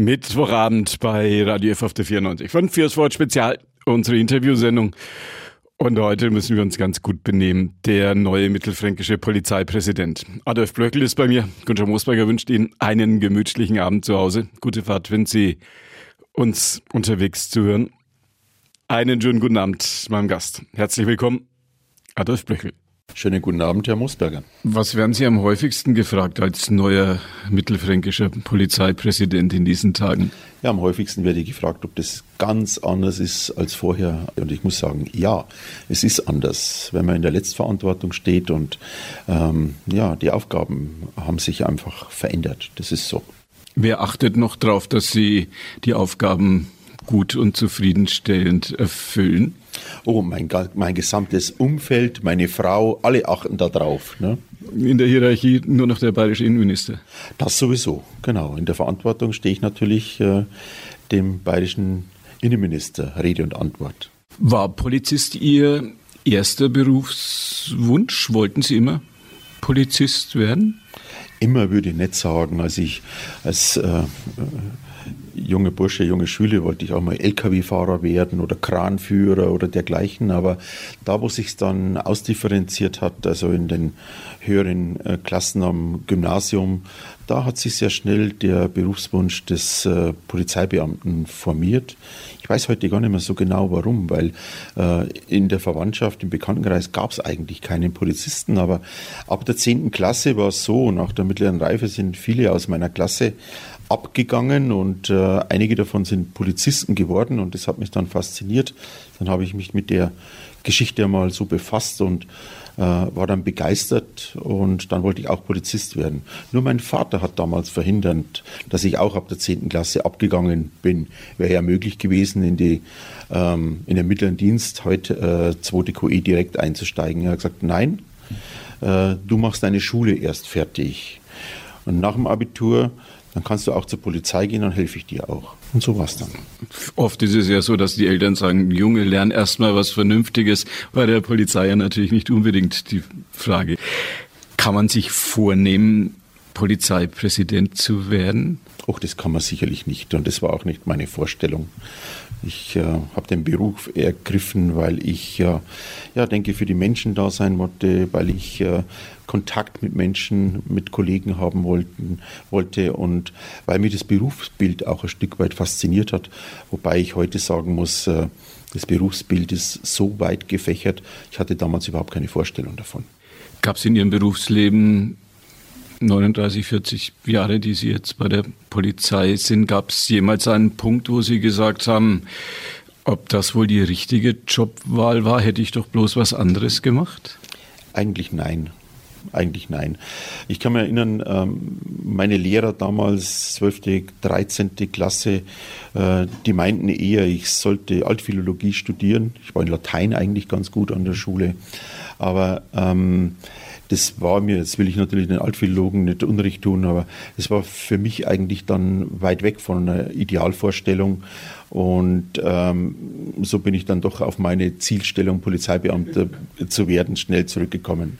Mittwochabend bei Radio F auf der 94 von Fürs Wort Spezial, unsere Interviewsendung. Und heute müssen wir uns ganz gut benehmen. Der neue mittelfränkische Polizeipräsident Adolf Blöckel ist bei mir. Gunter Moosberger wünscht Ihnen einen gemütlichen Abend zu Hause. Gute Fahrt, wenn Sie uns unterwegs zuhören. Einen schönen guten Abend meinem Gast. Herzlich willkommen, Adolf Blöckel. Schönen guten Abend, Herr Moosberger. Was werden Sie am häufigsten gefragt als neuer mittelfränkischer Polizeipräsident in diesen Tagen? Ja, am häufigsten werde ich gefragt, ob das ganz anders ist als vorher. Und ich muss sagen, ja, es ist anders, wenn man in der Letztverantwortung steht und ähm, ja, die Aufgaben haben sich einfach verändert. Das ist so. Wer achtet noch darauf, dass Sie die Aufgaben gut und zufriedenstellend erfüllen? Oh, mein, mein gesamtes Umfeld, meine Frau, alle achten da drauf. Ne? In der Hierarchie nur noch der bayerische Innenminister. Das sowieso, genau. In der Verantwortung stehe ich natürlich äh, dem bayerischen Innenminister Rede und Antwort. War Polizist Ihr erster Berufswunsch? Wollten Sie immer Polizist werden? Immer würde ich nicht sagen. Als ich als äh, junge Bursche, junge Schüler wollte ich auch mal LKW-Fahrer werden oder Kranführer oder dergleichen. Aber da, wo sich dann ausdifferenziert hat, also in den höheren äh, Klassen am Gymnasium, da hat sich sehr schnell der Berufswunsch des äh, Polizeibeamten formiert. Ich weiß heute gar nicht mehr so genau warum, weil äh, in der Verwandtschaft, im Bekanntenkreis gab es eigentlich keinen Polizisten, aber ab der 10. Klasse war es so, nach der mittleren Reife sind viele aus meiner Klasse abgegangen und äh, einige davon sind Polizisten geworden und das hat mich dann fasziniert. Dann habe ich mich mit der Geschichte einmal so befasst und äh, war dann begeistert und dann wollte ich auch Polizist werden. Nur mein Vater hat damals verhindert, dass ich auch ab der 10. Klasse abgegangen bin. Wäre ja möglich gewesen, in, die, ähm, in den mittleren Dienst heute äh, zweite QE direkt einzusteigen. Er hat gesagt, nein, äh, du machst deine Schule erst fertig. Und nach dem Abitur dann kannst du auch zur Polizei gehen, dann helfe ich dir auch. Und so war's dann. Oft ist es ja so, dass die Eltern sagen, Junge, lern erstmal was Vernünftiges. Bei der Polizei ja natürlich nicht unbedingt die Frage. Kann man sich vornehmen, Polizeipräsident zu werden? Och, das kann man sicherlich nicht. Und das war auch nicht meine Vorstellung. Ich äh, habe den Beruf ergriffen, weil ich äh, ja, denke, für die Menschen da sein wollte, weil ich äh, Kontakt mit Menschen, mit Kollegen haben wollten, wollte und weil mich das Berufsbild auch ein Stück weit fasziniert hat. Wobei ich heute sagen muss, äh, das Berufsbild ist so weit gefächert, ich hatte damals überhaupt keine Vorstellung davon. Gab es in Ihrem Berufsleben 39, 40 Jahre, die Sie jetzt bei der Polizei sind, gab es jemals einen Punkt, wo Sie gesagt haben, ob das wohl die richtige Jobwahl war, hätte ich doch bloß was anderes gemacht? Eigentlich nein. Eigentlich nein. Ich kann mich erinnern, ähm, meine Lehrer damals, 12., 13. Klasse, äh, die meinten eher, ich sollte Altphilologie studieren. Ich war in Latein eigentlich ganz gut an der Schule. Aber ähm, das war mir, jetzt will ich natürlich den Altphilologen nicht Unrecht tun, aber das war für mich eigentlich dann weit weg von einer Idealvorstellung. Und ähm, so bin ich dann doch auf meine Zielstellung, Polizeibeamter zu werden, schnell zurückgekommen.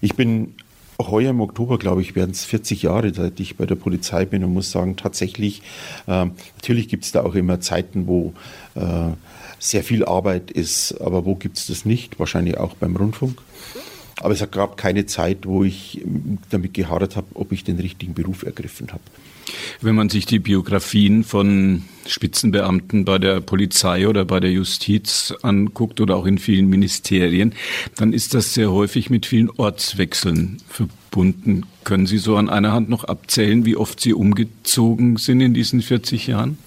Ich bin heuer im Oktober, glaube ich, werden es 40 Jahre, seit ich bei der Polizei bin und muss sagen, tatsächlich, äh, natürlich gibt es da auch immer Zeiten, wo äh, sehr viel Arbeit ist, aber wo gibt es das nicht? Wahrscheinlich auch beim Rundfunk. Aber es gab keine Zeit, wo ich damit gehadert habe, ob ich den richtigen Beruf ergriffen habe. Wenn man sich die Biografien von Spitzenbeamten bei der Polizei oder bei der Justiz anguckt oder auch in vielen Ministerien, dann ist das sehr häufig mit vielen Ortswechseln verbunden. Können Sie so an einer Hand noch abzählen, wie oft Sie umgezogen sind in diesen 40 Jahren?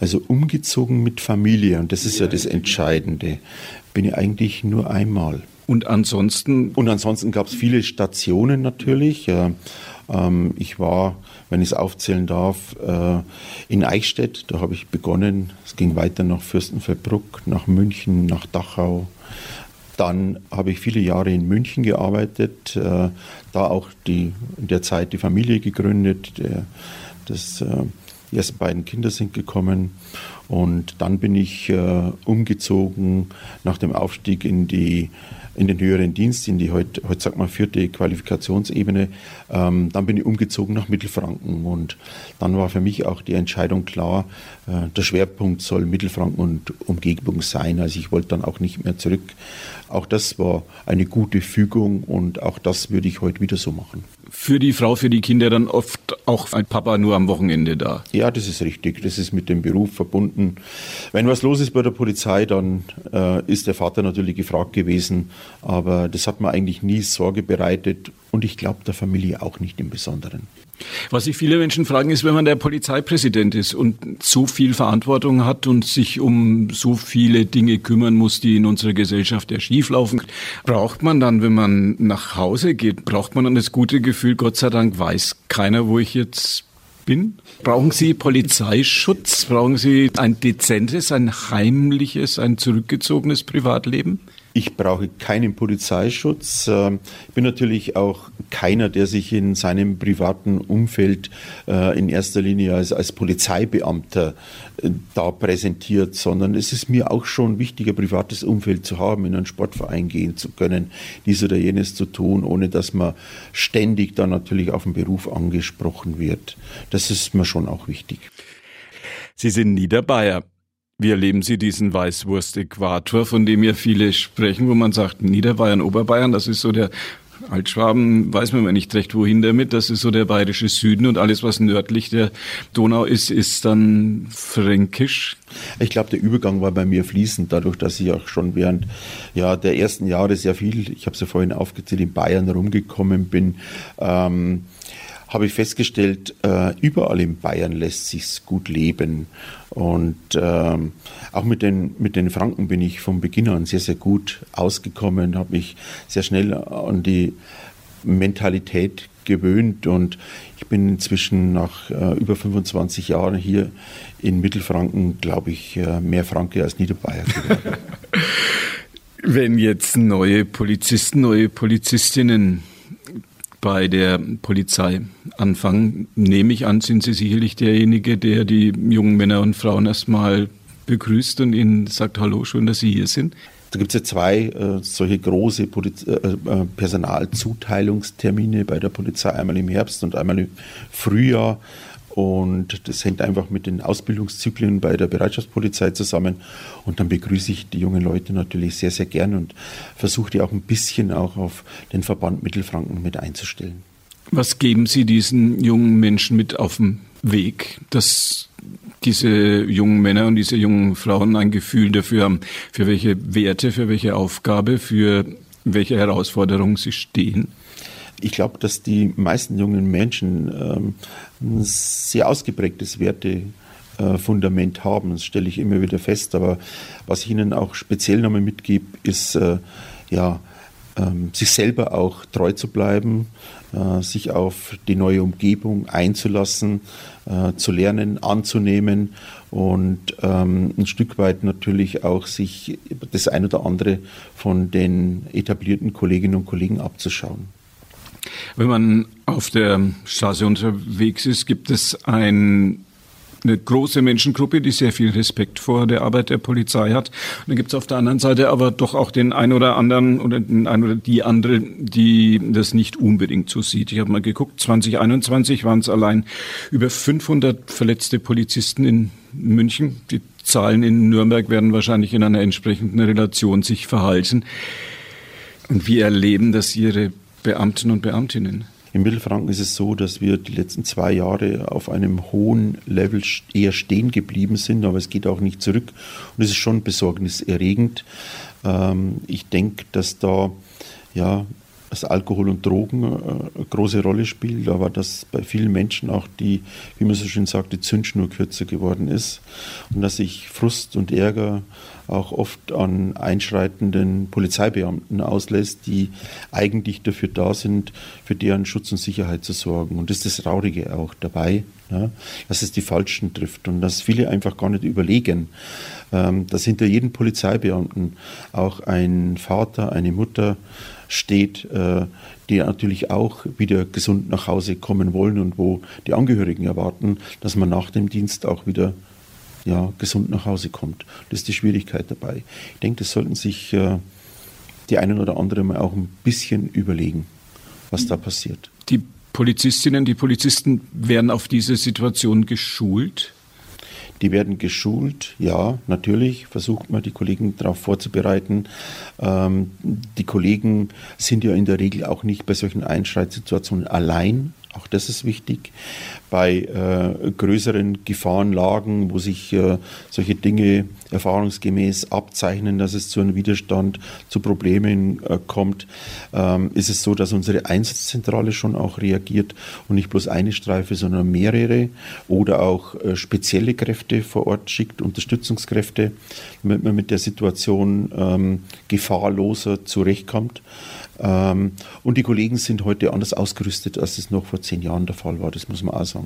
Also umgezogen mit Familie, und das ist ja das Entscheidende, bin ich eigentlich nur einmal. Und ansonsten? Und ansonsten gab es viele Stationen natürlich. Ähm, ich war, wenn ich es aufzählen darf, äh, in Eichstätt. Da habe ich begonnen. Es ging weiter nach Fürstenfeldbruck, nach München, nach Dachau. Dann habe ich viele Jahre in München gearbeitet, äh, da auch die, in der Zeit die Familie gegründet. Der, das, äh, die ersten beiden Kinder sind gekommen. Und dann bin ich umgezogen nach dem Aufstieg in die in den höheren Dienst, in die heute, heute sagt man vierte Qualifikationsebene. Ähm, dann bin ich umgezogen nach Mittelfranken und dann war für mich auch die Entscheidung klar, äh, der Schwerpunkt soll Mittelfranken und Umgebung sein. Also ich wollte dann auch nicht mehr zurück. Auch das war eine gute Fügung und auch das würde ich heute wieder so machen. Für die Frau, für die Kinder dann oft auch ein Papa nur am Wochenende da. Ja, das ist richtig. Das ist mit dem Beruf verbunden. Wenn was los ist bei der Polizei, dann äh, ist der Vater natürlich gefragt gewesen. Aber das hat mir eigentlich nie Sorge bereitet und ich glaube der Familie auch nicht im Besonderen. Was sich viele Menschen fragen, ist, wenn man der Polizeipräsident ist und so viel Verantwortung hat und sich um so viele Dinge kümmern muss, die in unserer Gesellschaft ja schieflaufen, braucht man dann, wenn man nach Hause geht, braucht man dann das gute Gefühl, Gott sei Dank weiß keiner, wo ich jetzt bin? Brauchen Sie Polizeischutz? Brauchen Sie ein dezentes, ein heimliches, ein zurückgezogenes Privatleben? Ich brauche keinen Polizeischutz. Ähm, ich bin natürlich auch keiner, der sich in seinem privaten Umfeld äh, in erster Linie als, als Polizeibeamter äh, da präsentiert, sondern es ist mir auch schon wichtig, ein privates Umfeld zu haben, in einen Sportverein gehen zu können, dies oder jenes zu tun, ohne dass man ständig dann natürlich auf den Beruf angesprochen wird. Das ist mir schon auch wichtig. Sie sind Niederbayer. Wie erleben Sie diesen Weißwurst-Äquator, von dem ja viele sprechen, wo man sagt, Niederbayern, Oberbayern, das ist so der Altschwaben, weiß man nicht recht wohin damit, das ist so der bayerische Süden und alles, was nördlich der Donau ist, ist dann fränkisch. Ich glaube, der Übergang war bei mir fließend, dadurch, dass ich auch schon während ja, der ersten Jahre sehr viel, ich habe es ja vorhin aufgezählt, in Bayern rumgekommen bin. Ähm, habe ich festgestellt, äh, überall in Bayern lässt sich's gut leben. Und ähm, auch mit den, mit den Franken bin ich von Beginn an sehr, sehr gut ausgekommen, habe mich sehr schnell an die Mentalität gewöhnt und ich bin inzwischen nach äh, über 25 Jahren hier in Mittelfranken, glaube ich, äh, mehr Franke als Niederbayer geworden. Wenn jetzt neue Polizisten, neue Polizistinnen bei der Polizei anfangen, nehme ich an, sind Sie sicherlich derjenige, der die jungen Männer und Frauen erstmal begrüßt und ihnen sagt, hallo, schön, dass Sie hier sind. Da gibt es ja zwei äh, solche große Poliz äh, äh, Personalzuteilungstermine bei der Polizei, einmal im Herbst und einmal im Frühjahr. Und das hängt einfach mit den Ausbildungszyklen bei der Bereitschaftspolizei zusammen. Und dann begrüße ich die jungen Leute natürlich sehr, sehr gern und versuche die auch ein bisschen auch auf den Verband Mittelfranken mit einzustellen. Was geben Sie diesen jungen Menschen mit auf dem Weg, dass diese jungen Männer und diese jungen Frauen ein Gefühl dafür haben, für welche Werte, für welche Aufgabe, für welche Herausforderungen sie stehen? Ich glaube, dass die meisten jungen Menschen ähm, ein sehr ausgeprägtes Wertefundament haben. Das stelle ich immer wieder fest. Aber was ich Ihnen auch speziell nochmal mitgebe, ist, äh, ja, ähm, sich selber auch treu zu bleiben, äh, sich auf die neue Umgebung einzulassen, äh, zu lernen, anzunehmen und ähm, ein Stück weit natürlich auch sich das ein oder andere von den etablierten Kolleginnen und Kollegen abzuschauen. Wenn man auf der Straße unterwegs ist, gibt es ein eine große Menschengruppe, die sehr viel Respekt vor der Arbeit der Polizei hat. Und dann gibt es auf der anderen Seite aber doch auch den ein oder anderen oder den ein oder die andere, die das nicht unbedingt so sieht. Ich habe mal geguckt, 2021 waren es allein über 500 verletzte Polizisten in München. Die Zahlen in Nürnberg werden wahrscheinlich in einer entsprechenden Relation sich verhalten. Und wie erleben das Ihre Beamten und Beamtinnen? Im Mittelfranken ist es so, dass wir die letzten zwei Jahre auf einem hohen Level eher stehen geblieben sind, aber es geht auch nicht zurück. Und es ist schon besorgniserregend. Ähm, ich denke, dass da ja, dass Alkohol und Drogen äh, eine große Rolle spielt, aber dass bei vielen Menschen auch die, wie man so schön sagt, die Zündschnur kürzer geworden ist und dass sich Frust und Ärger auch oft an einschreitenden Polizeibeamten auslässt, die eigentlich dafür da sind, für deren Schutz und Sicherheit zu sorgen. Und das ist das Traurige auch dabei, ja, dass es die Falschen trifft und dass viele einfach gar nicht überlegen, ähm, dass hinter jedem Polizeibeamten auch ein Vater, eine Mutter, steht, äh, die natürlich auch wieder gesund nach Hause kommen wollen und wo die Angehörigen erwarten, dass man nach dem Dienst auch wieder ja, gesund nach Hause kommt. Das ist die Schwierigkeit dabei. Ich denke, das sollten sich äh, die einen oder anderen auch ein bisschen überlegen, was da passiert. Die Polizistinnen, die Polizisten werden auf diese Situation geschult? Die werden geschult, ja, natürlich versucht man die Kollegen darauf vorzubereiten. Ähm, die Kollegen sind ja in der Regel auch nicht bei solchen Einschreitsituationen allein. Auch das ist wichtig. Bei äh, größeren Gefahrenlagen, wo sich äh, solche Dinge erfahrungsgemäß abzeichnen, dass es zu einem Widerstand, zu Problemen äh, kommt, ähm, ist es so, dass unsere Einsatzzentrale schon auch reagiert und nicht bloß eine Streife, sondern mehrere oder auch äh, spezielle Kräfte vor Ort schickt, Unterstützungskräfte, damit man mit der Situation ähm, gefahrloser zurechtkommt. Ähm, und die Kollegen sind heute anders ausgerüstet, als es noch vor zehn Jahren der Fall war. Das muss man auch sagen.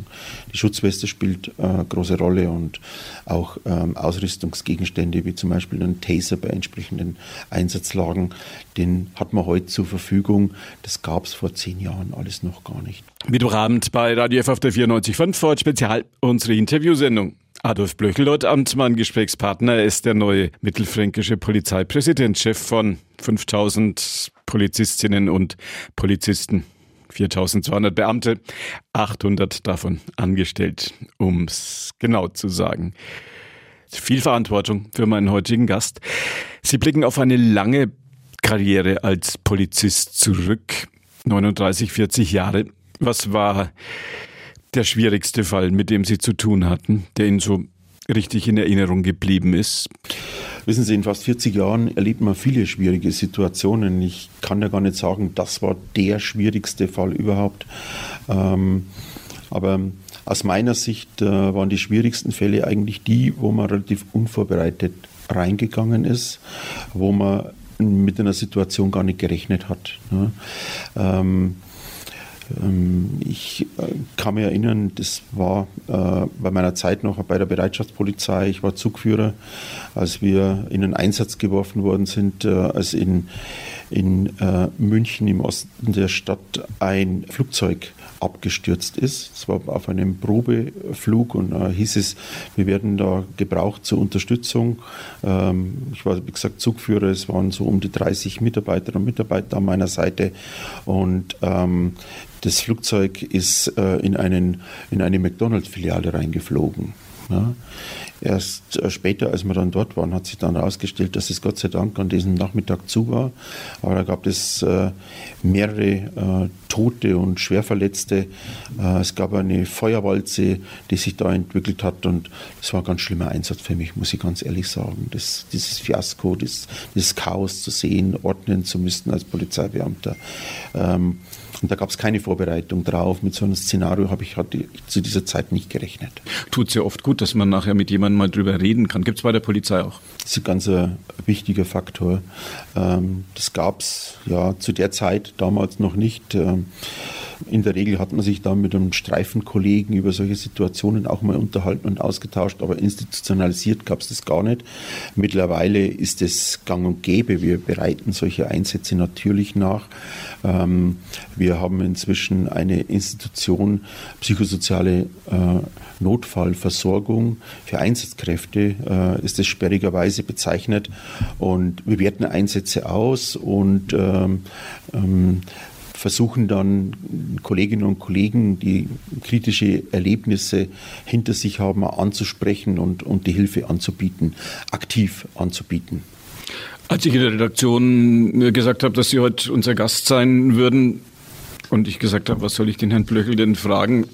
Die Schutzweste spielt äh, große Rolle und auch ähm, Ausrüstungsgegenstände wie zum Beispiel ein Taser bei entsprechenden Einsatzlagen, den hat man heute zur Verfügung. Das gab es vor zehn Jahren alles noch gar nicht. Mittwochabend bei Radio F auf der 94.5 Ford Spezial unsere Interviewsendung. Adolf Blöchel, dort Amtsmann, Gesprächspartner, ist der neue mittelfränkische Polizeipräsident, Chef von 5000 Polizistinnen und Polizisten. 4200 Beamte, 800 davon angestellt, ums genau zu sagen. Viel Verantwortung für meinen heutigen Gast. Sie blicken auf eine lange Karriere als Polizist zurück. 39, 40 Jahre. Was war der schwierigste Fall, mit dem Sie zu tun hatten, der Ihnen so richtig in Erinnerung geblieben ist? Wissen Sie, in fast 40 Jahren erlebt man viele schwierige Situationen. Ich kann ja gar nicht sagen, das war der schwierigste Fall überhaupt. Ähm, aber aus meiner Sicht äh, waren die schwierigsten Fälle eigentlich die, wo man relativ unvorbereitet reingegangen ist, wo man mit einer Situation gar nicht gerechnet hat. Ne? Ähm, ich äh, kann mich erinnern, das war äh, bei meiner Zeit noch bei der Bereitschaftspolizei. Ich war Zugführer, als wir in einen Einsatz geworfen worden sind, äh, als in, in München im Osten der Stadt ein Flugzeug abgestürzt ist. Es war auf einem Probeflug und da hieß es, wir werden da gebraucht zur Unterstützung. Ähm, ich war, wie gesagt, Zugführer. Es waren so um die 30 Mitarbeiterinnen und Mitarbeiter an meiner Seite und ähm, das Flugzeug ist äh, in, einen, in eine McDonalds-Filiale reingeflogen. Ja. Erst äh, später, als wir dann dort waren, hat sich dann herausgestellt, dass es Gott sei Dank an diesem Nachmittag zu war. Aber da gab es äh, mehrere äh, Tote und Schwerverletzte. Äh, es gab eine Feuerwalze, die sich da entwickelt hat und das war ein ganz schlimmer Einsatz für mich, muss ich ganz ehrlich sagen. Das, dieses Fiasko, das, dieses Chaos zu sehen, ordnen zu müssen als Polizeibeamter. Ähm, und da gab es keine Vorbereitung drauf. Mit so einem Szenario habe ich hatte zu dieser Zeit nicht gerechnet. Tut es ja oft gut, dass man nachher mit jemandem mal drüber reden kann. Gibt es bei der Polizei auch? Das ist ein ganz äh, wichtiger Faktor. Ähm, das gab es ja zu der Zeit damals noch nicht. In der Regel hat man sich da mit einem Streifenkollegen über solche Situationen auch mal unterhalten und ausgetauscht, aber institutionalisiert gab es das gar nicht. Mittlerweile ist es gang und gäbe. Wir bereiten solche Einsätze natürlich nach. Ähm, wir haben inzwischen eine Institution psychosoziale äh, Notfallversorgung für Einsatzkräfte, äh, ist es sperrigerweise bezeichnet. Und wir werten Einsätze aus und ähm, ähm, versuchen dann Kolleginnen und Kollegen, die kritische Erlebnisse hinter sich haben, anzusprechen und, und die Hilfe anzubieten, aktiv anzubieten. Als ich in der Redaktion gesagt habe, dass Sie heute unser Gast sein würden und ich gesagt habe, was soll ich den Herrn Blöchel denn fragen,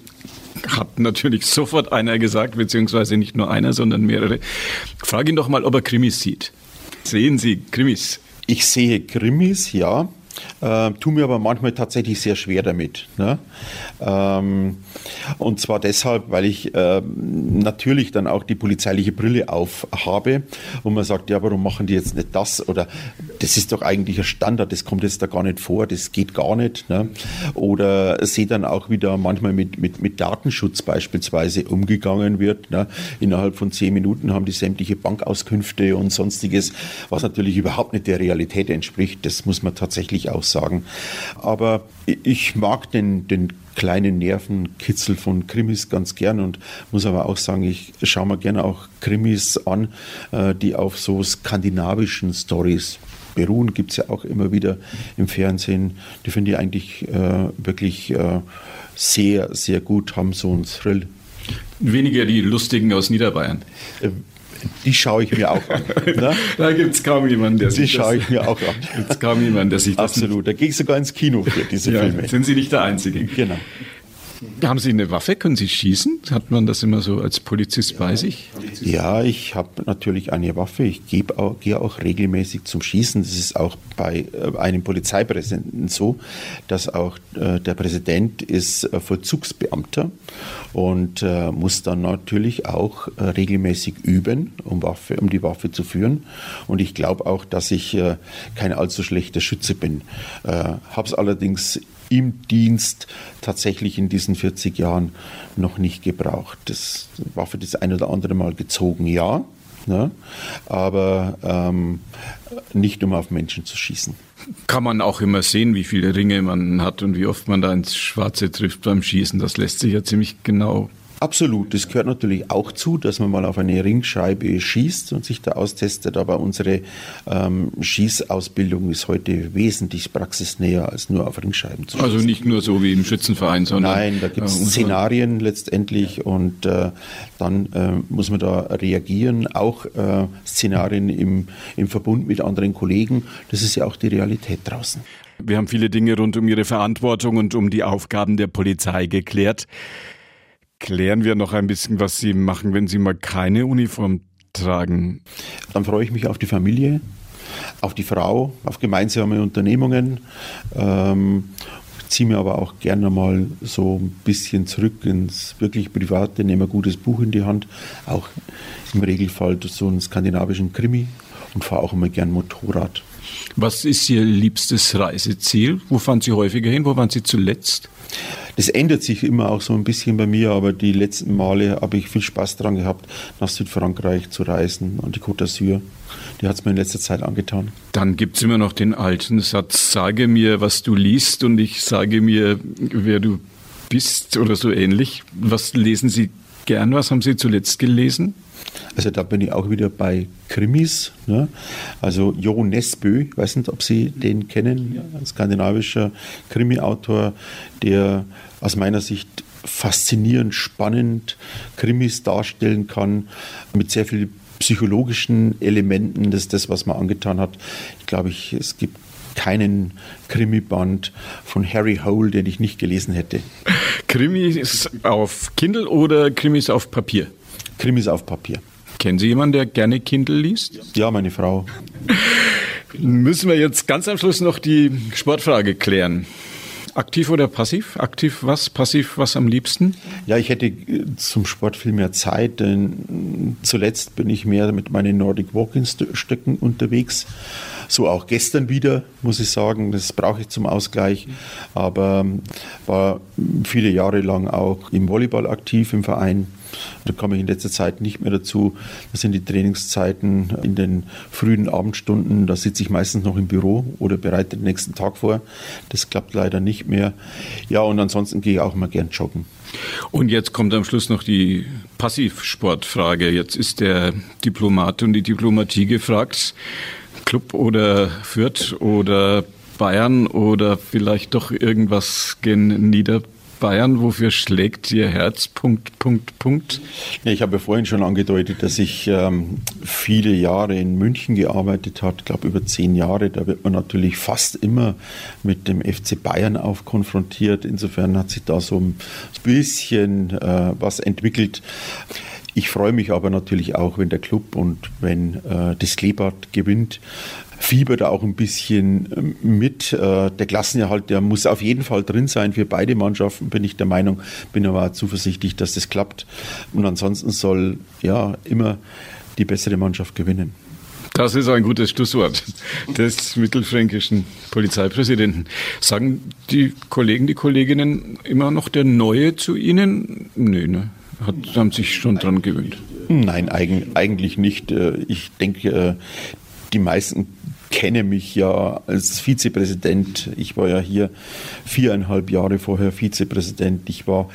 hat natürlich sofort einer gesagt, beziehungsweise nicht nur einer, sondern mehrere. Frage ihn doch mal, ob er Krimis sieht. Sehen Sie Krimis? Ich sehe Krimis, ja. Äh, tue mir aber manchmal tatsächlich sehr schwer damit. Ne? Ähm, und zwar deshalb, weil ich äh, natürlich dann auch die polizeiliche Brille auf habe und man sagt, ja, warum machen die jetzt nicht das? Oder das ist doch eigentlich ein Standard, das kommt jetzt da gar nicht vor, das geht gar nicht. Ne? Oder sehe dann auch wieder manchmal mit, mit, mit Datenschutz beispielsweise umgegangen wird. Ne? Innerhalb von zehn Minuten haben die sämtliche Bankauskünfte und sonstiges, was natürlich überhaupt nicht der Realität entspricht. Das muss man tatsächlich auch sagen. Aber ich mag den, den kleinen Nervenkitzel von Krimis ganz gern und muss aber auch sagen, ich schaue mir gerne auch Krimis an, äh, die auf so skandinavischen Stories beruhen, gibt es ja auch immer wieder im Fernsehen. Die finde ich eigentlich äh, wirklich äh, sehr, sehr gut, haben so einen Thrill. Weniger die Lustigen aus Niederbayern. Äh, die schaue ich mir auch an. Ne? da gibt es kaum jemanden, der sich Die schaue ich mir auch an. Gibt es kaum jemanden, der sich das Absolut, da gehe ich sogar ins Kino für diese ja, Filme. Sind Sie nicht der Einzige? Genau. Haben Sie eine Waffe? Können Sie schießen? Hat man das immer so als Polizist bei sich? Ja, ich habe natürlich eine Waffe. Ich auch, gehe auch regelmäßig zum Schießen. Das ist auch bei äh, einem Polizeipräsidenten so, dass auch äh, der Präsident ist äh, Vollzugsbeamter und äh, muss dann natürlich auch äh, regelmäßig üben, um, Waffe, um die Waffe zu führen. Und ich glaube auch, dass ich äh, kein allzu schlechter Schütze bin. habe es allerdings im Dienst tatsächlich in diesen 40 Jahren noch nicht gebraucht. Das war für das ein oder andere Mal gezogen, ja, ne? aber ähm, nicht um auf Menschen zu schießen. Kann man auch immer sehen, wie viele Ringe man hat und wie oft man da ins Schwarze trifft beim Schießen. Das lässt sich ja ziemlich genau Absolut, das gehört natürlich auch zu, dass man mal auf eine Ringscheibe schießt und sich da austestet, aber unsere ähm, Schießausbildung ist heute wesentlich praxisnäher als nur auf Ringscheiben zu also schießen. Also nicht nur so wie im Schützenverein, sondern... Nein, da gibt es äh, Szenarien letztendlich und äh, dann äh, muss man da reagieren, auch äh, Szenarien im, im Verbund mit anderen Kollegen, das ist ja auch die Realität draußen. Wir haben viele Dinge rund um Ihre Verantwortung und um die Aufgaben der Polizei geklärt. Klären wir noch ein bisschen, was Sie machen, wenn Sie mal keine Uniform tragen. Dann freue ich mich auf die Familie, auf die Frau, auf gemeinsame Unternehmungen. Ähm, ziehe mir aber auch gerne mal so ein bisschen zurück ins wirklich Private, nehme ein gutes Buch in die Hand, auch im Regelfall so einen skandinavischen Krimi und fahre auch immer gern Motorrad. Was ist Ihr liebstes Reiseziel? Wo fahren Sie häufiger hin? Wo waren Sie zuletzt? Das ändert sich immer auch so ein bisschen bei mir, aber die letzten Male habe ich viel Spaß daran gehabt, nach Südfrankreich zu reisen, an die Côte d'Azur. Die hat es mir in letzter Zeit angetan. Dann gibt es immer noch den alten Satz, sage mir, was du liest und ich sage mir, wer du bist oder so ähnlich. Was lesen Sie gern? Was haben Sie zuletzt gelesen? Also da bin ich auch wieder bei Krimis. Ne? Also Jo Nesbø, ich weiß nicht, ob Sie den kennen, ein skandinavischer Krimi-Autor, der aus meiner Sicht faszinierend, spannend Krimis darstellen kann, mit sehr vielen psychologischen Elementen. Das ist das, was man angetan hat. Ich glaube, ich, es gibt keinen Krimi-Band von Harry Hole, den ich nicht gelesen hätte. Krimis auf Kindle oder Krimis auf Papier? Krimis auf Papier. Kennen Sie jemanden, der gerne Kindle liest? Ja, meine Frau. Müssen wir jetzt ganz am Schluss noch die Sportfrage klären. Aktiv oder passiv? Aktiv was, passiv was am liebsten? Ja, ich hätte äh, zum Sport viel mehr Zeit, denn zuletzt bin ich mehr mit meinen Nordic Walking Stöcken unterwegs. So auch gestern wieder, muss ich sagen, das brauche ich zum Ausgleich. Aber ähm, war viele Jahre lang auch im Volleyball aktiv im Verein da komme ich in letzter Zeit nicht mehr dazu. Das sind die Trainingszeiten in den frühen Abendstunden. Da sitze ich meistens noch im Büro oder bereite den nächsten Tag vor. Das klappt leider nicht mehr. Ja, und ansonsten gehe ich auch immer gern joggen. Und jetzt kommt am Schluss noch die Passivsportfrage. Jetzt ist der Diplomat und die Diplomatie gefragt. Club oder Fürth oder Bayern oder vielleicht doch irgendwas gen Niederbayern Bayern, wofür schlägt Ihr Herz? Punkt, Punkt, Punkt. Ja, ich habe vorhin schon angedeutet, dass ich ähm, viele Jahre in München gearbeitet habe, ich glaube über zehn Jahre. Da wird man natürlich fast immer mit dem FC Bayern auch konfrontiert. Insofern hat sich da so ein bisschen äh, was entwickelt. Ich freue mich aber natürlich auch, wenn der Club und wenn äh, das Kleebad gewinnt fieber da auch ein bisschen ähm, mit. Äh, der Klassenerhalt, der muss auf jeden Fall drin sein für beide Mannschaften, bin ich der Meinung. Bin aber zuversichtlich, dass das klappt. Und ansonsten soll ja immer die bessere Mannschaft gewinnen. Das ist ein gutes Schlusswort des mittelfränkischen Polizeipräsidenten. Sagen die Kollegen, die Kolleginnen immer noch der Neue zu Ihnen? Nö, ne? Hat, haben sich schon dran gewöhnt. Nein, eigentlich nicht. Äh, ich denke, äh, die meisten kenne mich ja als Vizepräsident. Ich war ja hier viereinhalb Jahre vorher Vizepräsident. Ich war,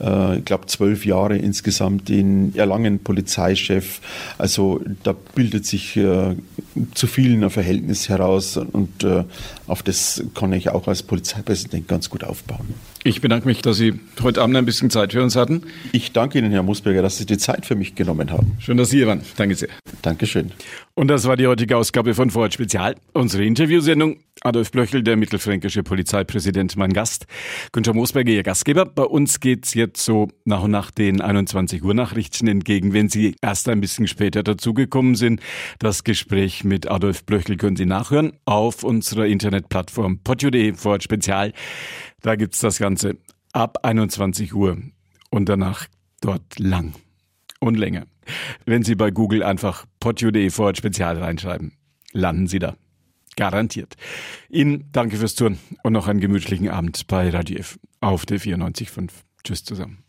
äh, ich glaube, zwölf Jahre insgesamt in Erlangen Polizeichef. Also da bildet sich äh, zu vielen ein Verhältnis heraus und äh, auf das kann ich auch als Polizeipräsident ganz gut aufbauen. Ich bedanke mich, dass Sie heute Abend ein bisschen Zeit für uns hatten. Ich danke Ihnen, Herr Musberger, dass Sie die Zeit für mich genommen haben. Schön, dass Sie hier waren. Danke sehr. Dankeschön. Und das war die heutige Ausgabe von Vorort Spezial, unsere Interviewsendung. Adolf Blöchel, der mittelfränkische Polizeipräsident, mein Gast. Günther Moosberger, Ihr Gastgeber. Bei uns geht's jetzt so nach und nach den 21 Uhr Nachrichten entgegen. Wenn Sie erst ein bisschen später dazugekommen sind, das Gespräch mit Adolf Blöchel können Sie nachhören auf unserer Internetplattform podio.de Vorort Spezial. Da gibt's das Ganze ab 21 Uhr und danach dort lang und länger. Wenn Sie bei Google einfach podio.de Vorort Spezial reinschreiben, landen Sie da. Garantiert. Ihnen danke fürs Touren und noch einen gemütlichen Abend bei Radio F auf der 94.5. Tschüss zusammen.